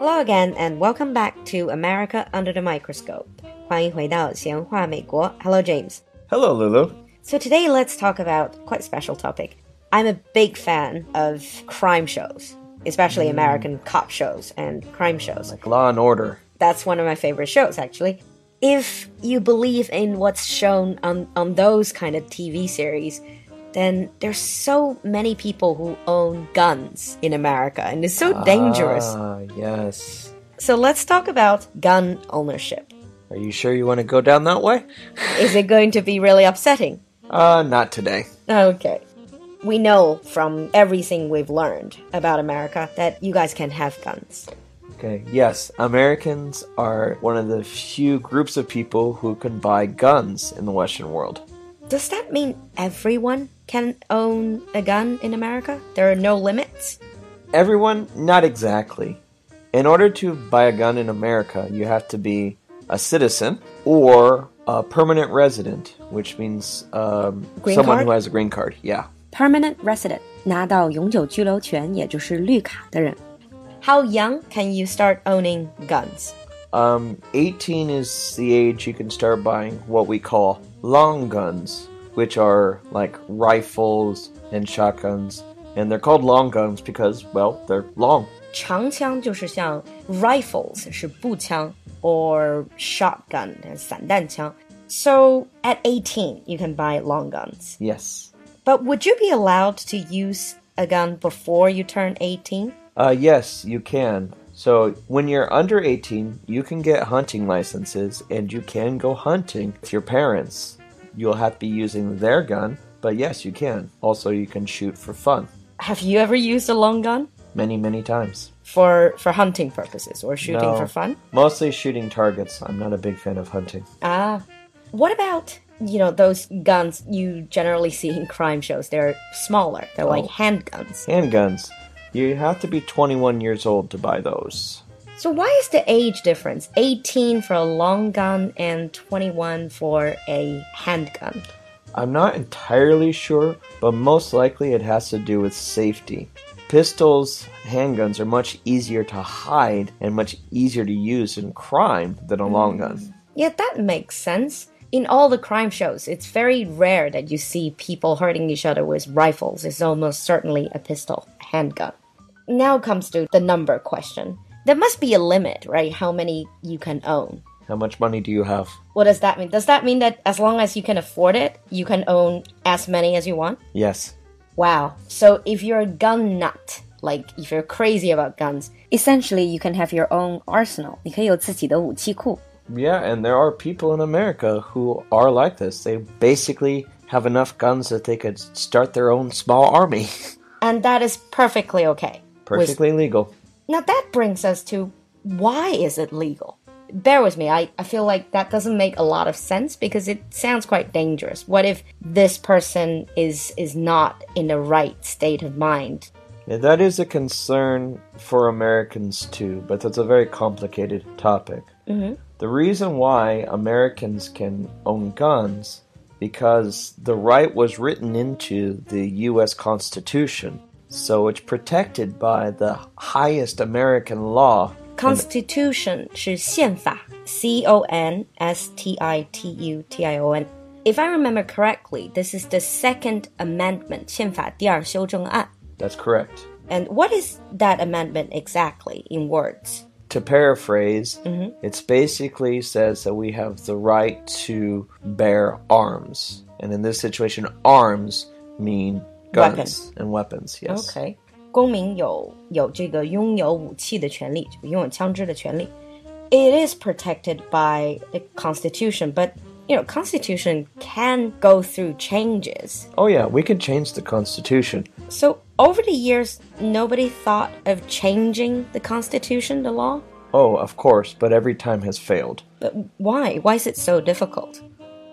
Hello again, and welcome back to America Under the Microscope. 欢迎回到闲话美国. Hello, James. Hello, Lulu. So today let's talk about quite a special topic. I'm a big fan of crime shows, especially American cop shows and crime shows. Like Law and Order. That's one of my favorite shows, actually. If you believe in what's shown on, on those kind of TV series, then there's so many people who own guns in America, and it's so dangerous. Ah, yes. So let's talk about gun ownership. Are you sure you want to go down that way? Is it going to be really upsetting? Uh, not today. Okay. We know from everything we've learned about America that you guys can have guns. Okay, yes, Americans are one of the few groups of people who can buy guns in the Western world. Does that mean everyone can own a gun in America? There are no limits? Everyone, not exactly. In order to buy a gun in America, you have to be a citizen or a permanent resident, which means um, Green someone card? who has a green card. Yeah. permanent resident 拿到永久居留权，也就是绿卡的人。 How young can you start owning guns? Um, 18 is the age you can start buying what we call long guns, which are like rifles and shotguns. And they're called long guns because, well, they're long. 长枪就是像 rifles 是步枪 or shotgun 散弹枪. So at 18 you can buy long guns. Yes. But would you be allowed to use a gun before you turn 18? Uh, yes, you can. So when you're under 18, you can get hunting licenses and you can go hunting with your parents. You'll have to be using their gun, but yes, you can. Also, you can shoot for fun Have you ever used a long gun many, many times. for for hunting purposes or shooting No. for fun? Mostly shooting targets. I'm not a big fan of hunting. Ah. What about, you know, those guns you generally see in crime shows? They're smaller. They're like Oh. handguns. Handguns. You have to be 21 years old to buy those. So why is the age difference? 18 for a long gun and 21 for a handgun. I'm not entirely sure, but most likely it has to do with safety. Pistols, handguns are much easier to hide and much easier to use in crime than a long gun. Mm. Yeah, that makes sense. In all the crime shows, it's very rare that you see people hurting each other with rifles. It's almost certainly a pistol, a handgun. Now comes to the number question. There must be a limit, right? How many you can own. How much money do you have? What does that mean? Does that mean that as long as you can afford it, you can own as many as you want? Yes. Wow. So if you're a gun nut, like if you're crazy about guns, Essentially, you can have your own arsenal. 你可以有自己的武器库。 Yeah, and there are people in America who are like this. They basically have enough guns that they could start their own small army. and that is perfectly okay. with- Perfectly legal. Now that brings us to why is it legal? Bear with me, I, I feel like that doesn't make a lot of sense because it sounds quite dangerous. What if this person is is not in the right state of mind? Yeah, that is a concern for Americans too, but that's a very complicated topic. Mm-hmm. The reason why Americans can own guns because the right was written into the U.S. Constitution, so it's protected by the highest American law. Constitution 是宪法 C O N S T I T U T I O N. If I remember correctly, this is the Second Amendment 宪法第二修正案. That's correct. And what is that amendment exactly in words? To paraphrase, it basically says that we have the right to bear arms. And in this situation, arms mean guns Weapons. and weapons, yes. OK，公民有有这个拥有武器的权利，就拥有枪支的权利。It is protected by the Constitution, but you know, Constitution can go through changes. Oh, yeah, we can change the Constitution. So over the years, nobody thought of changing the Constitution, the law. Oh, of course, but every time has failed. But why? Why is it so difficult?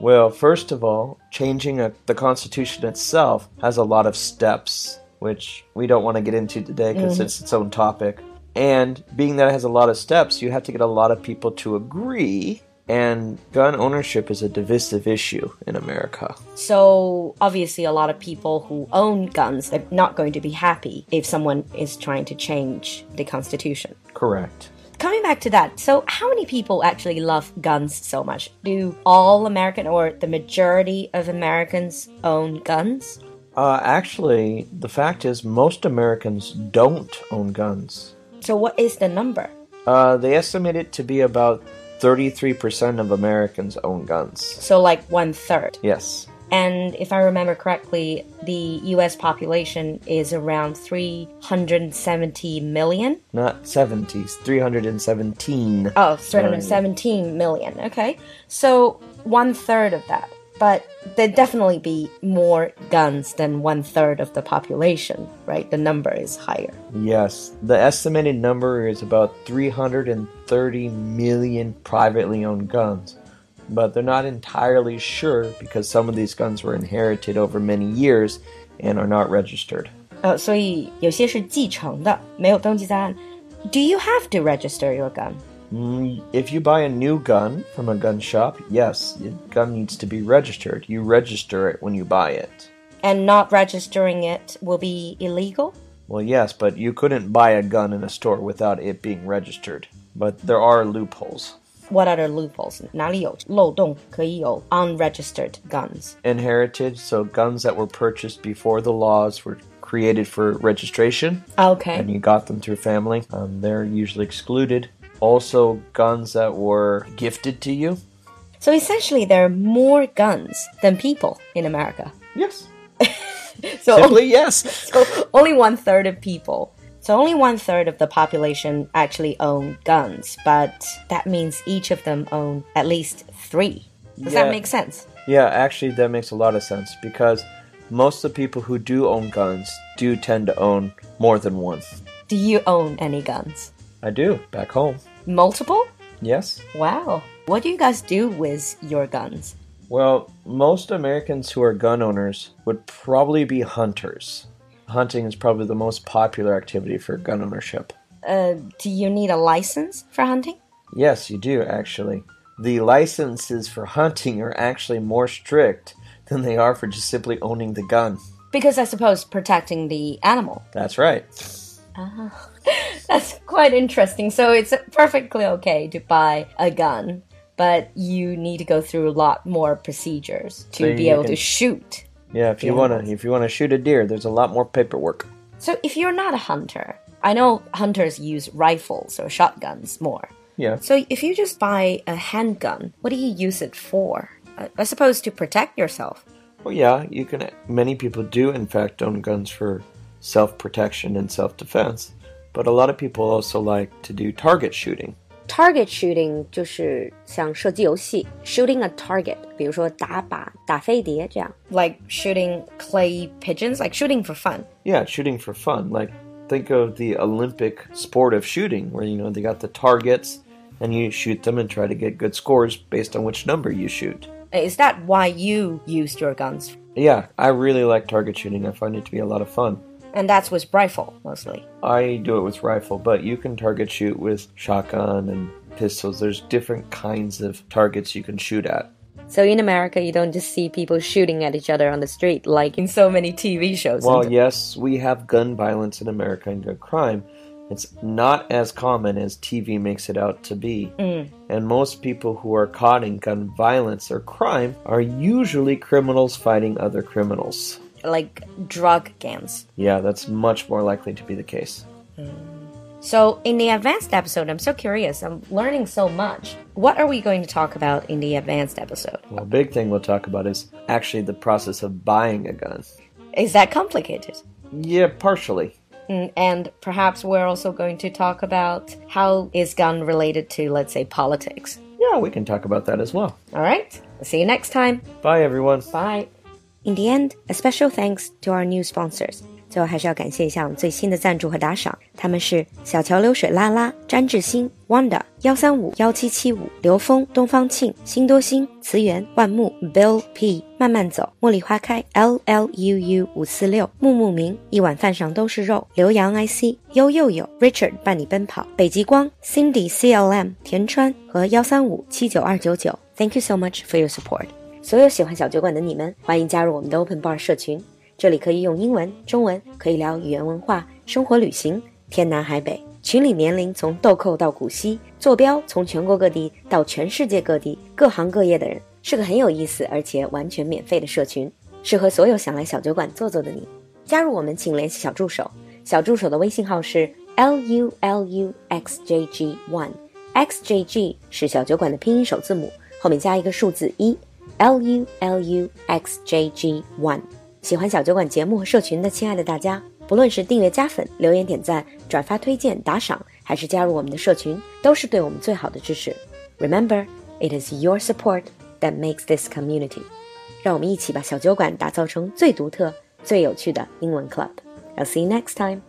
Well, first of all, changing a, the Constitution itself has a lot of steps, which we don't want to get into today because mm-hmm. it's its own topic. And being that it has a lot of steps, you have to get a lot of people to agree. And gun ownership is a divisive issue in America. So obviously, a lot of people who own guns are not going to be happy if someone is trying to change the Constitution. Correct. Coming back to that, so how many people actually love guns so much? Do all American or the majority of Americans own guns? Uh, actually, the fact is, most Americans don't own guns. So, what is the number? Uh, they estimate it to be about 33% of Americans own guns. So, like one third. Yes. And if I remember correctly, the US population is around 370 million. Not 70, 317. Oh, 317 million. Okay. So one third of that. But there'd definitely be more guns than one third of the population, right? The number is higher. Yes. The estimated number is about 330 million privately owned guns But they're not entirely sure because some of these guns were inherited over many years and are not registered. 呃，所以有些是继承的，没有登记在案。Do you have to register your gun? Mm, if you buy a new gun from a gun shop, yes, the gun needs to be registered. You register it when you buy it. And not registering it will be illegal? Well, yes, but you couldn't buy a gun in a store without it being registered. But there are loopholes. What other loopholes? 哪里有漏洞可以有 unregistered guns? Inherited, so guns that were purchased before the laws were created for registration. Okay. And you got them through family. Um, they're usually excluded. Also, guns that were gifted to you. So essentially, there are more guns than people in America. Yes. So Simply yes. so only one third of people. so only one third of the population actually own guns, but that means each of them own at least three. Does Yeah. that make sense? Yeah, actually, that makes a lot of sense because most of the people who do own guns do tend to own more than one. Do you own any guns? I do, back home. Multiple? Yes. Wow. What do you guys do with your guns? Well, most Americans who are gun owners would probably be hunters. Hunting is probably the most popular activity for gun ownership. Uh, do you need a license for hunting? Yes, you do, actually. The licenses for hunting are actually more strict than they are for just simply owning the gun. Because I suppose protecting the animal. That's right. That's quite interesting. So it's perfectly okay to buy a gun, but you need to go through a lot more procedures to So be able can- to shoot. Yeah, if you wanna if you wanna shoot a deer, there's a lot more paperwork. So if you're not a hunter, I know hunters use rifles or shotguns more. Yeah. So if you just buy a handgun, what do you use it for? I, I suppose to protect yourself. Well, yeah, you can. Many people do, in fact, own guns for self protection and self defense. But a lot of people also like to do target shooting Target shooting 就是像射击游戏，shooting a target，比如说打靶、打飞碟这样。 Like shooting clay pigeons, like shooting for fun. Yeah, shooting for fun. Like, think of the Olympic sport of shooting, where, you know, they got the targets and you shoot them and try to get good scores based on which number you shoot. Is that why you used your guns? Yeah, I really like target shooting. I find it to be a lot of fun. And that's with rifle mostly. I do it with rifle, but you can target shoot with shotgun and pistols. There's different kinds of targets you can shoot at. So in America, you don't just see people shooting at each other on the street like In so many TV shows. Well, And- yes, we have gun violence in America and gun crime. It's not as common as TV makes it out to be. Mm. And most people who are caught in gun violence or crime are usually criminals fighting other criminals. Like drug gangs. Yeah, that's much more likely to be the case. So, in the advanced episode, I'm so curious. I'm learning so much. What are we going to talk about in the advanced episode? Well, a big thing we'll talk about is actually the process of buying a gun. Is that complicated? Yeah, partially. Mm, And perhaps we're also going to talk about how is gun related to, let's say, politics. Yeah, we can talk about that as well. All right. See you next time. Bye, everyone. Bye. In the end, a special thanks to our new sponsors. 最后还是要感谢一下我们最新的赞助和打赏，他们是小桥流水拉拉、詹志新、Wanda 幺三五幺七七五、刘峰、东方庆、新多星、慈源、万木、Bill P、慢慢走、茉莉花开、L L U U 五四六、木木明、一碗饭上都是肉、刘洋 IC、悠悠悠、Richard 伴你奔跑、北极光、Cindy CLM、田川和幺三五七九二九九。Thank you so much for your support. 所有喜欢小酒馆的你们，欢迎加入我们的 Open Bar 社群。这里可以用英文、中文，可以聊语言文化、生活、旅行，天南海北，群里年龄从豆蔻到古稀，坐标从全国各地到全世界各地，各行各业的人，是个很有意思而且完全免费的社群，适合所有想来小酒馆坐坐的你。加入我们，请联系小助手，小助手的微信号是 l u l u x j g one，x j g 是小酒馆的拼音首字母，后面加一个数字一，l u l u x j g one。喜欢小酒馆节目和社群的亲爱的大家。不论是订阅、加粉、留言、点赞、转发、推荐、打赏，还是加入我们的社群，都是对我们最好的支持。Remember, it is your support that makes this community。让我们一起把小酒馆打造成最独特、最有趣的英文 club。I'll see you next time.